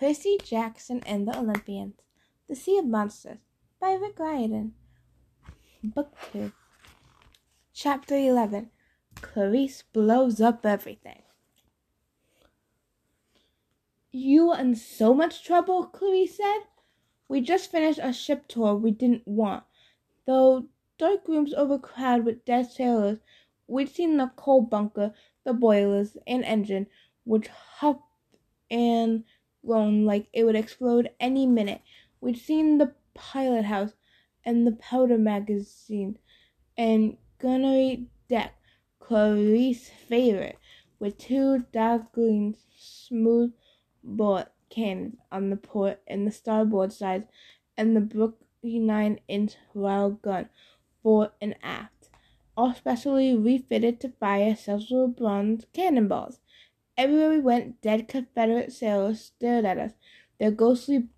Percy Jackson and the Olympians. The Sea of Monsters by Rick Riordan. Book 2. Chapter 11. Clarisse blows up everything. You are in so much trouble, Clarisse said. We just finished a ship tour we didn't want. Though dark rooms overcrowded with dead sailors, we'd seen the coal bunker, the boilers, and engine, which hopped and groaned like it would explode any minute. We'd seen the pilot house and the powder magazine and gunnery deck, Clarisse's favorite, with two dark green smooth bore cannons on the port and the starboard side, and the Brooke nine inch rail gun fore and aft, all specially refitted to fire several bronze cannonballs. Everywhere we went, dead Confederate sailors stared at us, their ghostly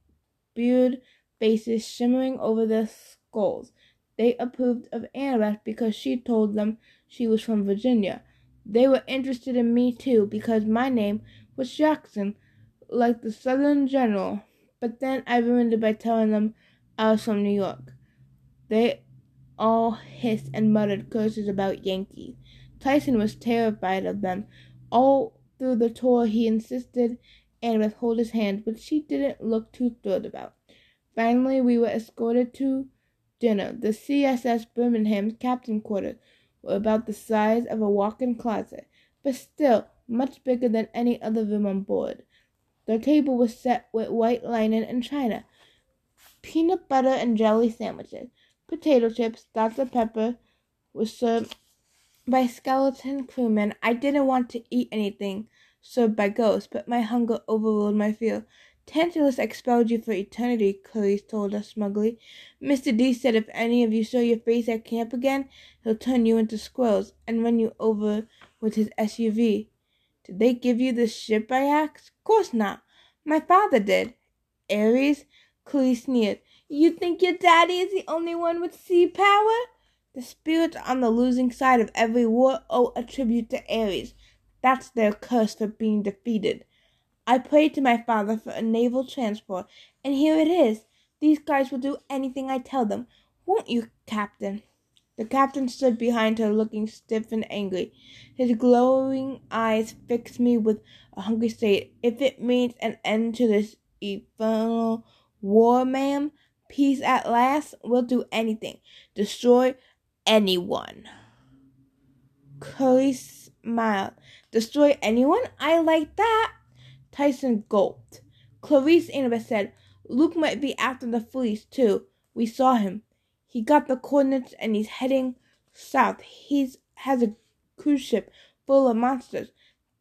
beard faces shimmering over their skulls. They approved of Annabeth because she told them she was from Virginia. They were interested in me too because my name was Jackson, like the Southern general. But then I ruined it by telling them I was from New York. They all hissed and muttered curses about Yankees. Tyson was terrified of them. All through the tour, he insisted Annabeth hold his hand, but she didn't look too thrilled about. Finally, we were escorted to dinner. The CSS Birmingham's captain quarters were about the size of a walk-in closet, but still much bigger than any other room on board. The table was set with white linen and china, peanut butter and jelly sandwiches, potato chips, Dr. Pepper was served by skeleton crewmen. I didn't want to eat anything served by ghosts, but my hunger overruled my fear. Tantalus expelled you for eternity, Clarisse told us smugly. Mr. D said if any of you show your face at camp again, he'll turn you into squirrels and run you over with his SUV. Did they give you the ship? I asked. Course not. My father did. Ares? Clarisse sneered. You think your daddy is the only one with sea power? The spirits on the losing side of every war owe a tribute to Ares. That's their curse for being defeated. I prayed to my father for a naval transport, and here it is. These guys will do anything I tell them. Won't you, Captain? The captain stood behind her, looking stiff and angry. His glowing eyes fixed me with a hungry state. If it means an end to this infernal war, ma'am, peace at last, we'll do anything. Destroy anyone. Curly smiled. Destroy anyone? I like that. Tyson gulped. Clarisse Annabeth said, Luke might be after the fleece, too. We saw him. He got the coordinates and he's heading south. He's has a cruise ship full of monsters.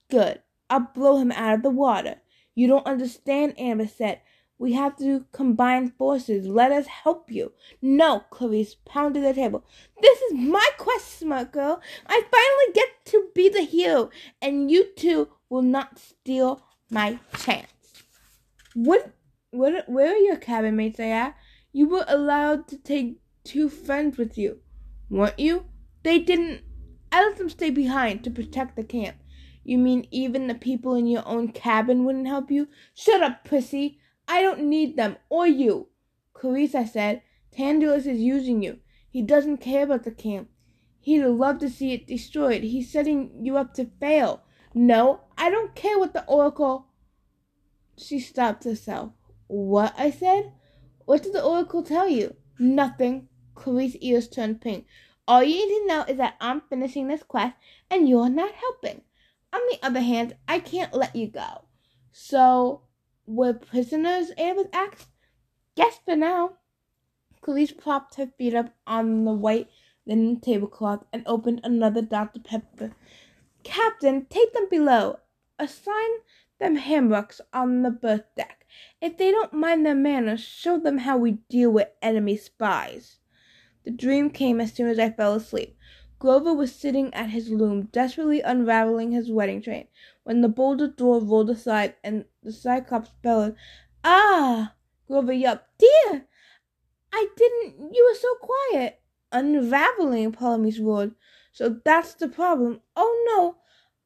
Good. I'll blow him out of the water. You don't understand, Annabeth said. We have to combine forces. Let us help you. No, Clarisse pounded the table. This is my quest, smart girl. I finally get to be the hero, and you two will not steal my chance. What? What? Where are your cabin mates? I asked. You were allowed to take two friends with you, weren't you? They didn't. I let them stay behind to protect the camp. You mean even the people in your own cabin wouldn't help you? Shut up, pussy. I don't need them or you. Clarisse, I said, Tantalus is using you. He doesn't care about the camp. He'd love to see it destroyed. He's setting you up to fail. No, I don't care what the Oracle. She stopped herself. What? I said. What did the Oracle tell you? Nothing. Clarisse's ears turned pink. All you need to know is that I'm finishing this quest and you're not helping. On the other hand, I can't let you go. So were prisoners able to act? Yes, for now. Clarisse propped her feet up on the white linen tablecloth and opened another Dr. Pepper. Captain, take them below. Assign them hamrocks on the berth deck. If they don't mind their manners, show them how we deal with enemy spies. The dream came as soon as I fell asleep. Grover was sitting at his loom, desperately unraveling his wedding train, when the boulder door rolled aside and the Cyclops bellowed, Ah! Grover yelped, Dear! I didn't. You were so quiet. Unraveling, Polyphemus roared. So that's the problem. Oh no,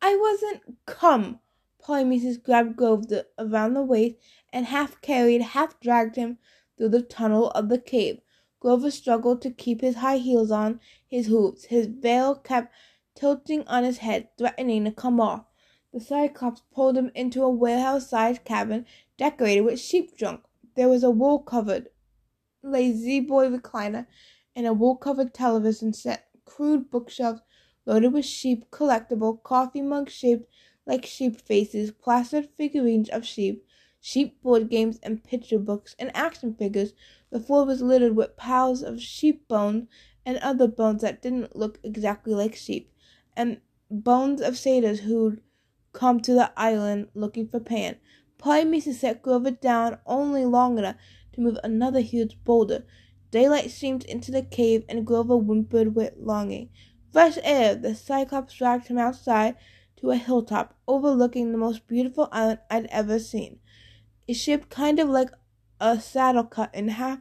I wasn't. Come, Polyphemus grabbed Grover around the waist and half carried, half dragged him through the tunnel of the cave. Grover struggled to keep his high heels on his hooves. His veil kept tilting on his head, threatening to come off. The Cyclops pulled him into a warehouse-sized cabin decorated with sheep junk. There was a wool-covered La-Z-Boy recliner and a wool-covered television set, crude bookshelves loaded with sheep collectible coffee mugs shaped like sheep faces, plastered figurines of sheep, sheep board games and picture books, and action figures. The floor was littered with piles of sheep bones and other bones that didn't look exactly like sheep, and bones of satyrs who'd come to the island looking for Pan. Polyphemus set Grover down only long enough to move another huge boulder. Daylight streamed into the cave, and Grover whimpered with longing. Fresh air! The Cyclops dragged him outside to a hilltop overlooking the most beautiful island I'd ever seen. It's shaped kind of like a saddle cut in half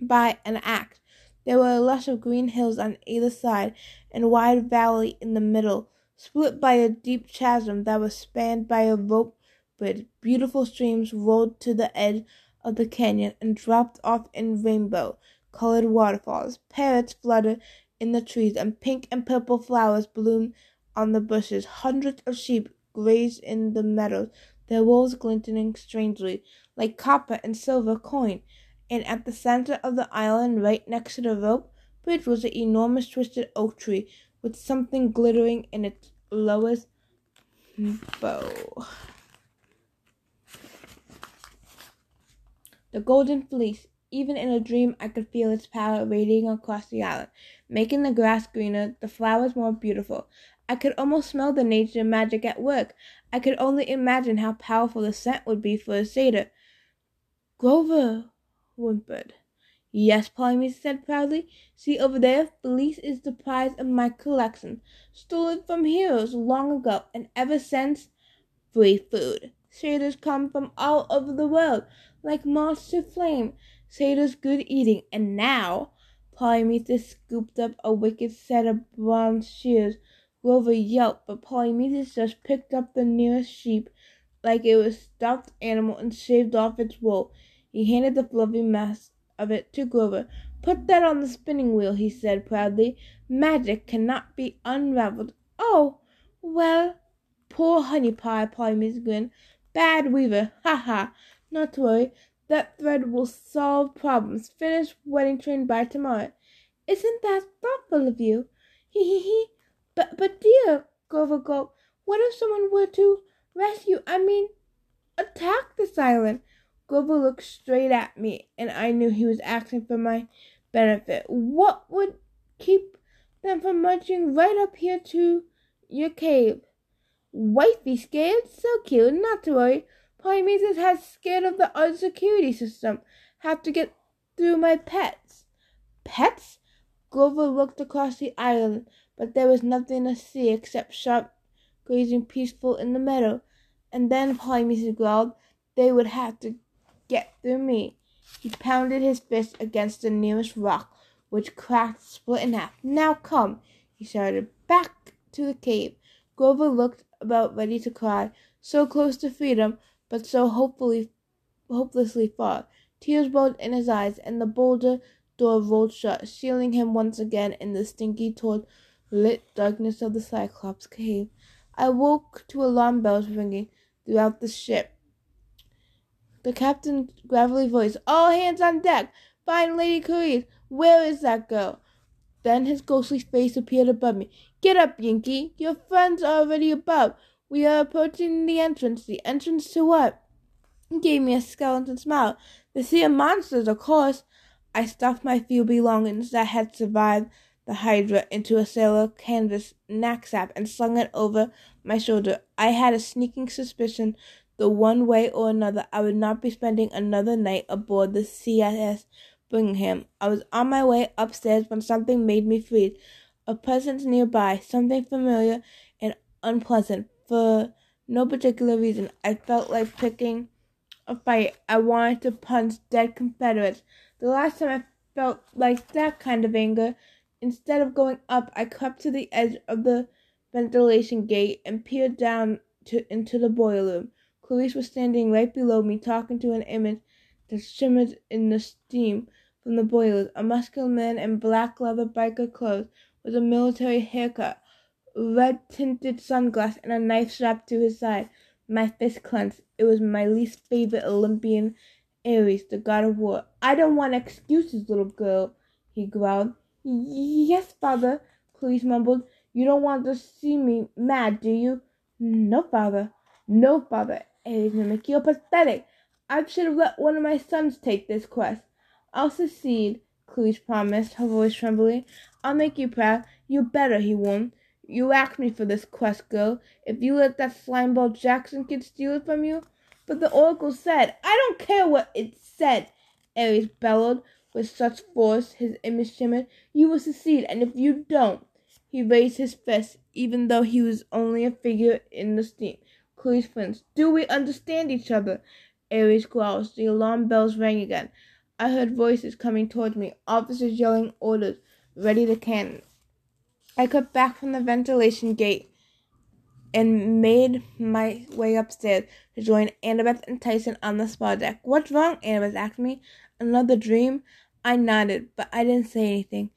by an axe. There were a lush of green hills on either side and a wide valley in the middle, split by a deep chasm that was spanned by a rope bridge. Beautiful streams rolled to the edge of the canyon and dropped off in rainbow colored waterfalls. Parrots fluttered in the trees, and pink and purple flowers bloomed on the bushes. Hundreds of sheep grazed in the meadows, their wool glinting strangely, like copper and silver coin. And at the center of the island, right next to the rope bridge, was an enormous twisted oak tree with something glittering in its lowest bow. The golden fleece. Even in a dream, I could feel its power radiating across the island, making the grass greener, the flowers more beautiful. I could almost smell the nature magic at work. I could only imagine how powerful the scent would be for a satyr. Grover whimpered. Yes, Polyphemus said proudly. See over there, Fleece is the prize of my collection, stolen from heroes long ago, and ever since, free food. Satyrs come from all over the world, like moths to flame. Satyrs good eating, and now Polyphemus scooped up a wicked set of bronze shears. Grover yelped, but Polyphemus just picked up the nearest sheep like it was stuffed animal and shaved off its wool. He handed the fluffy mass of it to Grover. Put that on the spinning wheel, he said proudly. Magic cannot be unraveled. Oh, well, poor honey pie, Polyphemus grinned. Bad weaver, ha ha. Not to worry, that thread will solve problems. Finish wedding train by tomorrow. Isn't that thoughtful of you? He he he. But but dear, Grover gulped. What if someone were to rescue? I mean, attack this island? Grover looked straight at me, and I knew he was asking for my benefit. What would keep them from marching right up here to your cave? Wifey scared? So cute. Not to worry. Polyphemus has scared of the odd security system. Have to get through my pets. Pets? Grover looked across the island, but there was nothing to see except sharp grazing peaceful in the meadow. And then Polyphemus growled, they would have to get through me. He pounded his fist against the nearest rock, which cracked, split in half. Now come, he shouted, back to the cave. Grover looked about ready to cry, so close to freedom, but so hopefully, hopelessly far. Tears welled in his eyes, and the boulder door rolled shut, sealing him once again in the stinky, torch lit darkness of the Cyclops cave. I woke to alarm bells ringing throughout the ship. The captain's gravelly voice, All hands on deck! Find Lady Clarisse! Where is that girl? Then his ghostly face appeared above me. Get up, Yankee! Your friends are already above. We are approaching the entrance. The entrance to what? He gave me a skeleton smile. The sea of monsters, of course. I stuffed my few belongings that had survived the Hydra into a sailor canvas knapsack and slung it over my shoulder. I had a sneaking suspicion the one way or another I would not be spending another night aboard the CSS Birmingham. I was on my way upstairs when something made me freeze. A presence nearby, something familiar and unpleasant. For no particular reason, I felt like picking a fight. I wanted to punch dead Confederates. The last time I felt like that kind of anger, instead of going up, I crept to the edge of the ventilation gate and peered down to, into the boiler room. Clarisse was standing right below me, talking to an image that shimmered in the steam from the boilers. A muscular man in black leather biker clothes with a military haircut, red tinted sunglasses, and a knife strapped to his side. My fist clenched. It was my least favorite Olympian, Ares, the god of war. I don't want excuses, little girl, he growled. Yes, father, Clarisse mumbled. You don't want to see me mad, do you? No, father. No, father. Ares mimicked. You're pathetic. I should have let one of my sons take this quest. I'll succeed, Clarisse promised, her voice trembling. I'll make you proud. You better, he warned. You asked me for this quest, girl. If you let that slimeball Jackson kid steal it from you. But the oracle said, I don't care what it said, Ares bellowed with such force his image shimmered. You will succeed, and if you don't, he raised his fist, even though he was only a figure in the steam. Clarisse friends. Do we understand each other? Ares growled. The alarm bells rang again. I heard voices coming towards me, officers yelling orders, ready to cannon. I cut back from the ventilation gate and made my way upstairs to join Annabeth and Tyson on the spar deck. What's wrong? Annabeth asked me. Another dream? I nodded, but I didn't say anything.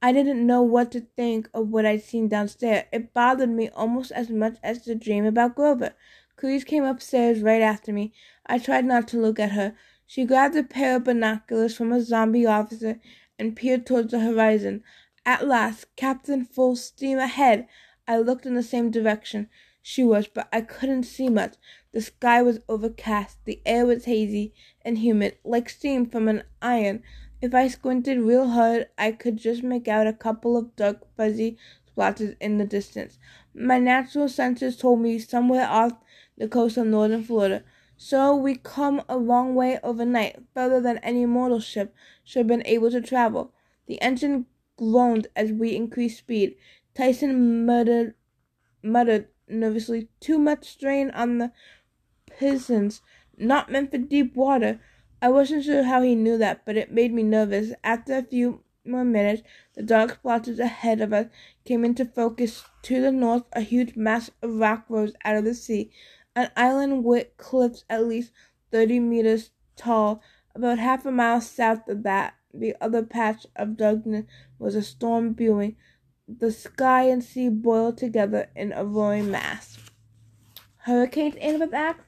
I didn't know what to think of what I'd seen downstairs. It bothered me almost as much as the dream about Grover. Clarisse came upstairs right after me. I tried not to look at her. She grabbed a pair of binoculars from a zombie officer and peered towards the horizon. At last, Captain full steam ahead. I looked in the same direction she was, but I couldn't see much. The sky was overcast, the air was hazy and humid, like steam from an iron. If I squinted real hard, I could just make out a couple of dark, fuzzy splotches in the distance. My natural senses told me somewhere off the coast of northern Florida. So we come a long way overnight, further than any mortal ship should have been able to travel. The engine groaned as we increased speed. Tyson muttered, muttered nervously, "Too much strain on the pistons. Not meant for deep water." I wasn't sure how he knew that, but it made me nervous. After a few more minutes, the dark splotches ahead of us came into focus. To the north, a huge mass of rock rose out of the sea, an island with cliffs at least thirty meters tall. About half a mile south of that, the other patch of darkness was a storm brewing. The sky and sea boiled together in a roaring mass. Hurricanes, in Annabeth asked.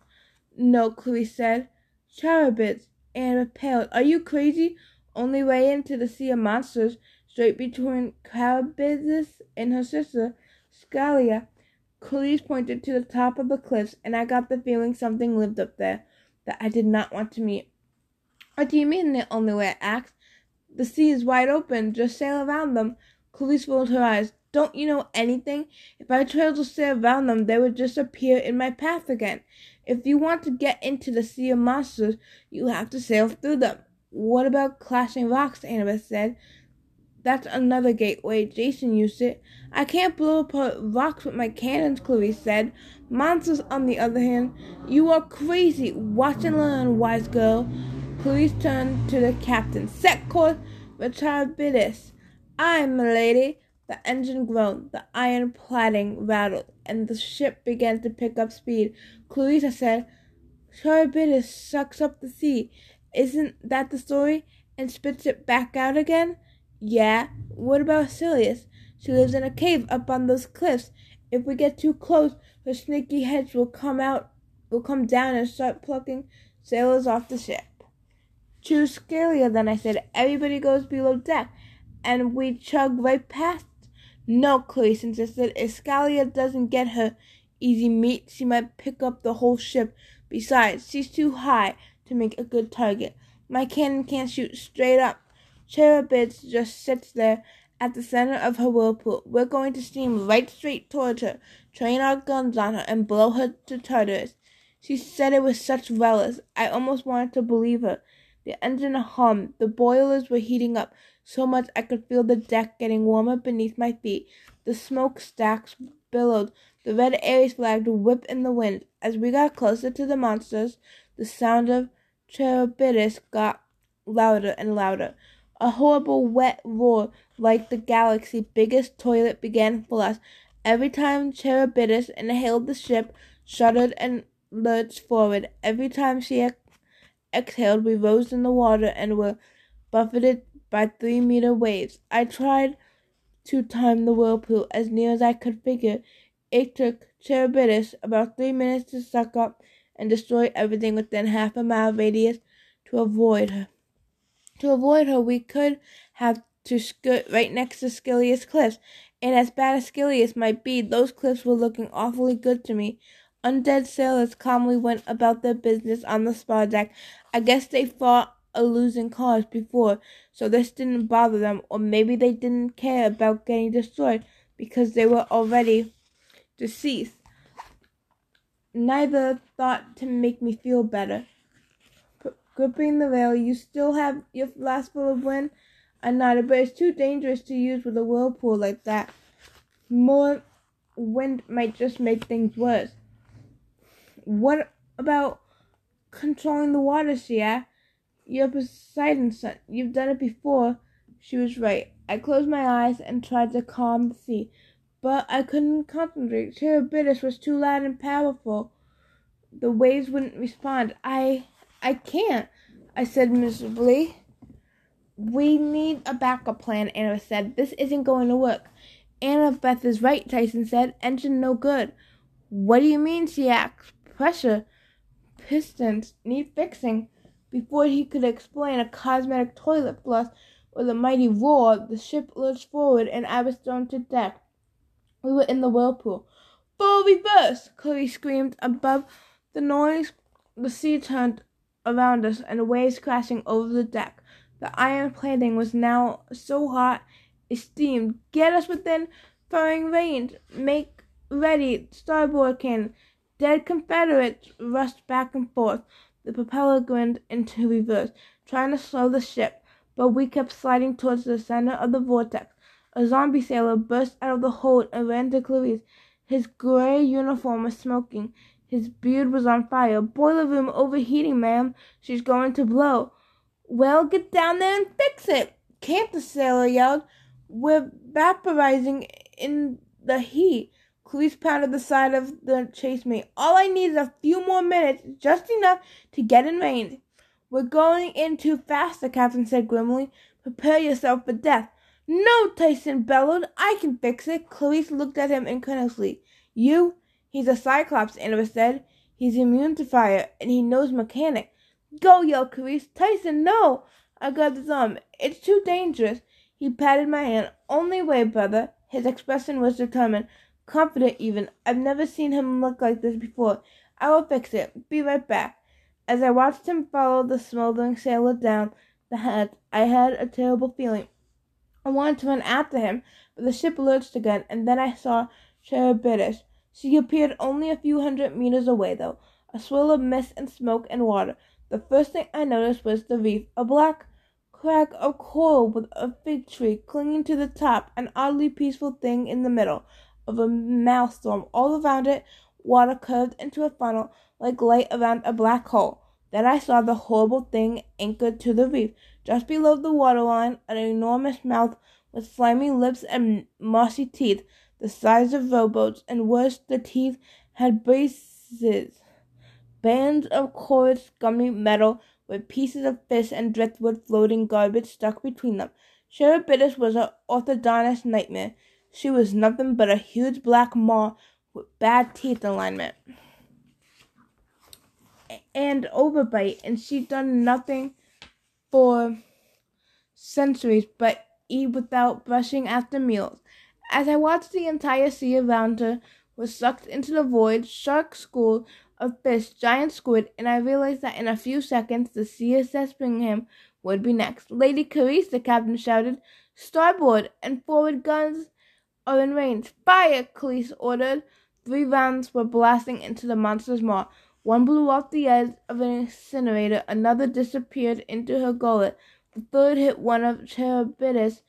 No, Clarisse said. Charybdis, Annabeth repelled. Are you crazy? Only way into the sea of monsters, straight between Charybdis and her sister, Scylla. Clarisse pointed to the top of the cliffs, and I got the feeling something lived up there that I did not want to meet. What do you mean the only way? I asked. The sea is wide open. Just sail around them. Clarisse rolled her eyes. Don't you know anything? If I tried to sail around them, they would just appear in my path again. If you want to get into the sea of monsters, you have to sail through them. What about clashing rocks? Annabeth said. That's another gateway. Jason used it. I can't blow apart rocks with my cannons, Clarisse said. Monsters, on the other hand, you are crazy. Watch and learn, wise girl. Clarisse turned to the captain. Set course Charybdis. Aye, milady. The engine groaned, the iron plating rattled, and the ship began to pick up speed. Clarissa said, Charybdis sucks up the sea. Isn't that the story? And spits it back out again? Yeah. What about Scylla? She lives in a cave up on those cliffs. If we get too close, her snaky heads will come out, will come down and start plucking sailors off the ship. Choose Scylla, then I said. Everybody goes below deck and we chug right past. No, Clarisse insisted. If Scylla doesn't get her easy meat, she might pick up the whole ship. Besides, she's too high to make a good target. My cannon can't shoot straight up. Charybdis just sits there at the center of her whirlpool. We're going to steam right straight towards her, train our guns on her, and blow her to Tartarus. She said it with such relish, I almost wanted to believe her. The engine hummed. The boilers were heating up so much I could feel the deck getting warmer beneath my feet. The smokestacks billowed. The red Ares flag whipped in the wind. As we got closer to the monsters, the sound of Charybdis got louder and louder. A horrible wet roar like the galaxy's biggest toilet began for us. Every time Charybdis inhaled the ship shuddered and lurched forward. Every time she ex- exhaled, we rose in the water and were buffeted by three meter waves. I tried to time the whirlpool as near as I could figure. It took Charybdis about three minutes to suck up and destroy everything within half a mile radius to avoid her. To avoid her, we could have to skirt right next to Scylla's cliffs, and as bad as Scylla might be, those cliffs were looking awfully good to me. Undead sailors calmly went about their business on the spar deck. I guess they fought a losing cause before, so this didn't bother them, or maybe they didn't care about getting destroyed because they were already deceased. Neither thought to make me feel better. P- gripping the rail, you still have your last full of wind? I nodded, but it's too dangerous to use with a whirlpool like that. More wind might just make things worse. What about controlling the water, asked. You're Poseidon's son. You've done it before. She was right. I closed my eyes and tried to calm the sea, but I couldn't concentrate. Charybdis was too loud and powerful. The waves wouldn't respond. I I can't, I said miserably. We need a backup plan, Anna said. This isn't going to work. Annabeth is right, Tyson said. Engine no good. What do you mean? she asked. Pressure. Pistons need fixing. Before he could explain, a cosmetic toilet flush with a mighty roar, the ship lurched forward and I was thrown to deck. We were in the whirlpool. Full reverse! Chloe screamed. Above the noise, the sea turned around us and waves crashing over the deck. The iron plating was now so hot it steamed. Get us within firing range. Make ready. Starboard cannon. Dead Confederates rushed back and forth. The propeller grinned into reverse, trying to slow the ship, but we kept sliding towards the center of the vortex. A zombie sailor burst out of the hold and ran to Clarisse. His gray uniform was smoking. His beard was on fire. Boiler room overheating, ma'am. She's going to blow. Well, get down there and fix it. Can't the sailor yelled. We're vaporizing in the heat. Clarisse pounded the side of the chase mate. All I need is a few more minutes, just enough to get in range. We're going in too fast, the captain said grimly. Prepare yourself for death. No, Tyson bellowed. I can fix it. Clarisse looked at him incredulously. You? He's a Cyclops, Annabeth said. He's immune to fire, and he knows mechanic. Go, yelled Clarisse. Tyson, no! I grabbed his arm. It's too dangerous. He patted my hand. Only way, brother. His expression was determined confident even. I've never seen him look like this before. I will fix it. Be right back. As I watched him follow the smoldering sailor down the hatch, I had a terrible feeling. I wanted to run after him, but the ship lurched again, and then I saw Charybdis. She appeared only a few hundred meters away, though, a swirl of mist and smoke and water. The first thing I noticed was the reef, a black crag of coral with a fig tree clinging to the top, an oddly peaceful thing in the middle of a maelstrom. All around it, water curved into a funnel like light around a black hole. Then I saw the horrible thing anchored to the reef. Just below the waterline, an enormous mouth with slimy lips and mossy teeth, the size of rowboats, and worse, the teeth had braces, bands of coarse, gummy metal with pieces of fish and driftwood floating garbage stuck between them. Charybdis was an orthodontist nightmare. She was nothing but a huge black maw with bad teeth alignment and overbite, and she'd done nothing for centuries but eat without brushing after meals. As I watched the entire sea around her was sucked into the void, shark school of fish, giant squid, and I realized that in a few seconds the CSS Birmingham would be next. Lady Clarisse, the captain shouted, starboard and forward guns in range. Fire! Clarisse ordered. Three rounds were blasting into the monster's maw. One blew off the edge of an incinerator, another disappeared into her gullet, the third hit one of Charybdis'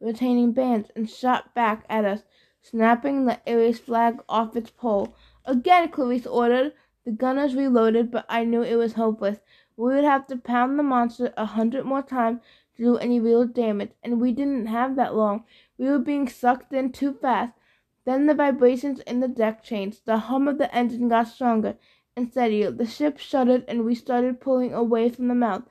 retaining bands and shot back at us, snapping the Ares flag off its pole. Again, Clarisse ordered. The gunners reloaded, but I knew it was hopeless. We would have to pound the monster a hundred more times do any real damage, and we didn't have that long. We were being sucked in too fast. Then the vibrations in the deck changed. The hum of the engine got stronger and steadier. The ship shuddered and we started pulling away from the mouth.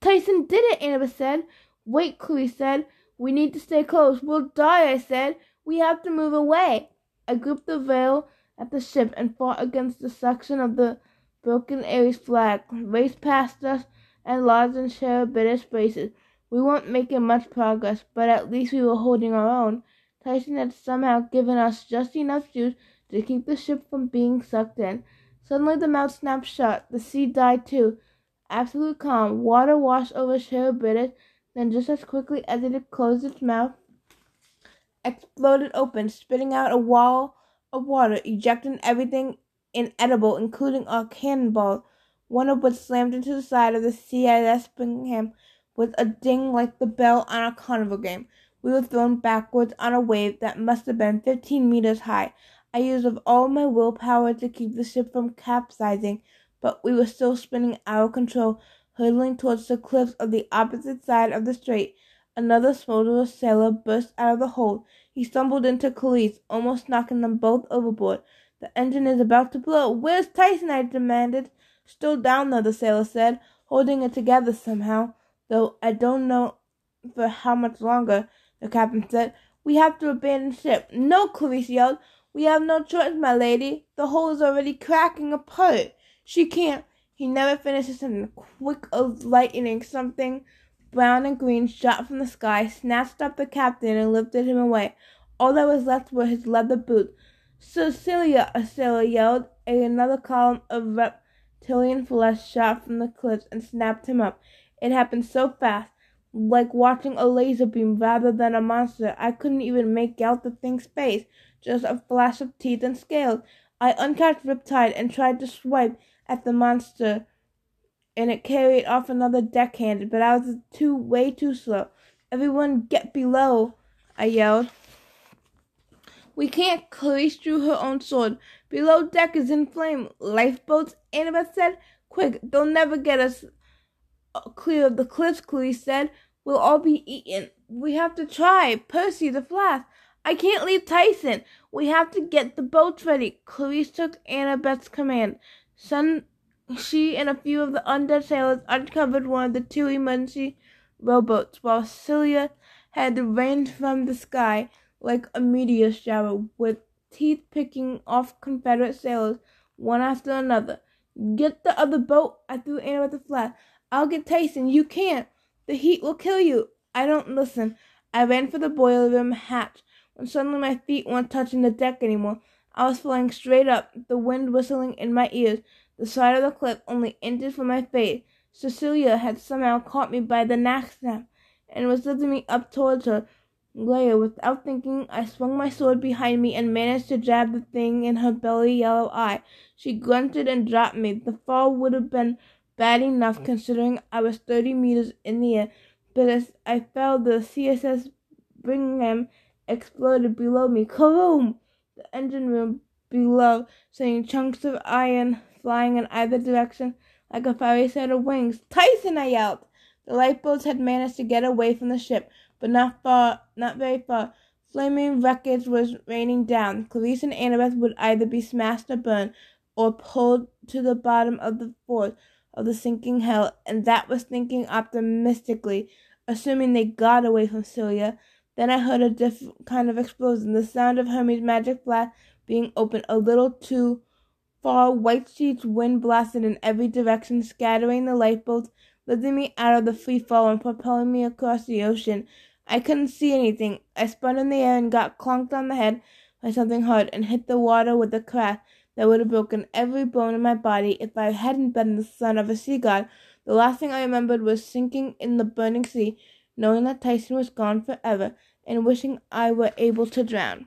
Tyson did it, Annabeth said. Wait, Chloe said. We need to stay close. We'll die, I said. We have to move away. I gripped the rail at the ship and fought against the suction of the broken Ares flag, raced past us and lodged in Charybdis braces. We weren't making much progress, but at least we were holding our own. Tyson had somehow given us just enough juice to keep the ship from being sucked in. Suddenly the mouth snapped shut. The sea died too. Absolute calm. Water washed over Charybdis then, just as quickly as it had closed its mouth, exploded open, spitting out a wall of water, ejecting everything inedible, including our cannonball, one of which slammed into the side of the CSS Birmingham with a ding like the bell on a carnival game. We were thrown backwards on a wave that must have been fifteen meters high. I used all my willpower to keep the ship from capsizing, but we were still spinning out of control hurtling towards the cliffs of the opposite side of the strait. Another smoldering sailor burst out of the hold. He stumbled into Khalees, almost knocking them both overboard. The engine is about to blow. Where's Tyson? I demanded. Still down there, the sailor said, holding it together somehow, though I don't know for how much longer, the captain said. We have to abandon ship. No, Clarisse yelled. We have no choice, my lady. The hull is already cracking apart. She can't. He never finishes in quick of lightning. Something brown and green shot from the sky, snatched up the captain, and lifted him away. All that was left were his leather boots. Scylla, a sailor yelled. And another column of reptilian flesh shot from the cliffs and snapped him up. It happened so fast, like watching a laser beam rather than a monster. I couldn't even make out the thing's face, just a flash of teeth and scales. I uncatched Riptide and tried to swipe at the monster and it carried off another deckhand, but I was too way too slow. Everyone get below, I yelled. We can't, Clarisse drew her own sword. Below deck is in flame. Lifeboats, Annabeth said. Quick, they'll never get us clear of the cliffs, Clarisse said. We'll all be eaten. We have to try. Percy, the flask. I can't leave Tyson. We have to get the boats ready. Clarisse took Annabeth's command. Son, she and a few of the undead sailors uncovered one of the two emergency rowboats, while Scylla had rained from the sky like a meteor shower, with teeth picking off Confederate sailors one after another. Get the other boat, I threw Anna with a flat. I'll get Tyson, you can't. The heat will kill you. I don't listen. I ran for the boiler room hatch when suddenly my feet weren't touching the deck anymore. I was flying straight up, the wind whistling in my ears. The side of the cliff only inches from my face. Scylla had somehow caught me by the neck snap and was lifting me up towards her. Later, without thinking, I swung my sword behind me and managed to jab the thing in her belly yellow eye. She grunted and dropped me. The fall would have been bad enough considering I was thirty meters in the air, but as I fell, the CSS Brigham exploded below me. Kaboom! the engine room below, sending chunks of iron flying in either direction like a fiery set of wings. Tyson! I yelled. The lifeboats had managed to get away from the ship, but not far, not very far. Flaming wreckage was raining down. Clarisse and Annabeth would either be smashed or burned, or pulled to the bottom of the force of the sinking hell, and that was thinking optimistically, assuming they got away from Scylla. Then I heard a different kind of explosion, the sound of Hermes' magic flask being opened a little too far. White sheets wind blasted in every direction, scattering the lifeboats, lifting me out of the free fall and propelling me across the ocean. I couldn't see anything. I spun in the air and got clonked on the head by something hard and hit the water with a crash that would have broken every bone in my body if I hadn't been the son of a sea god. The last thing I remembered was sinking in the burning sea knowing that Tyson was gone forever, and wishing I were able to drown.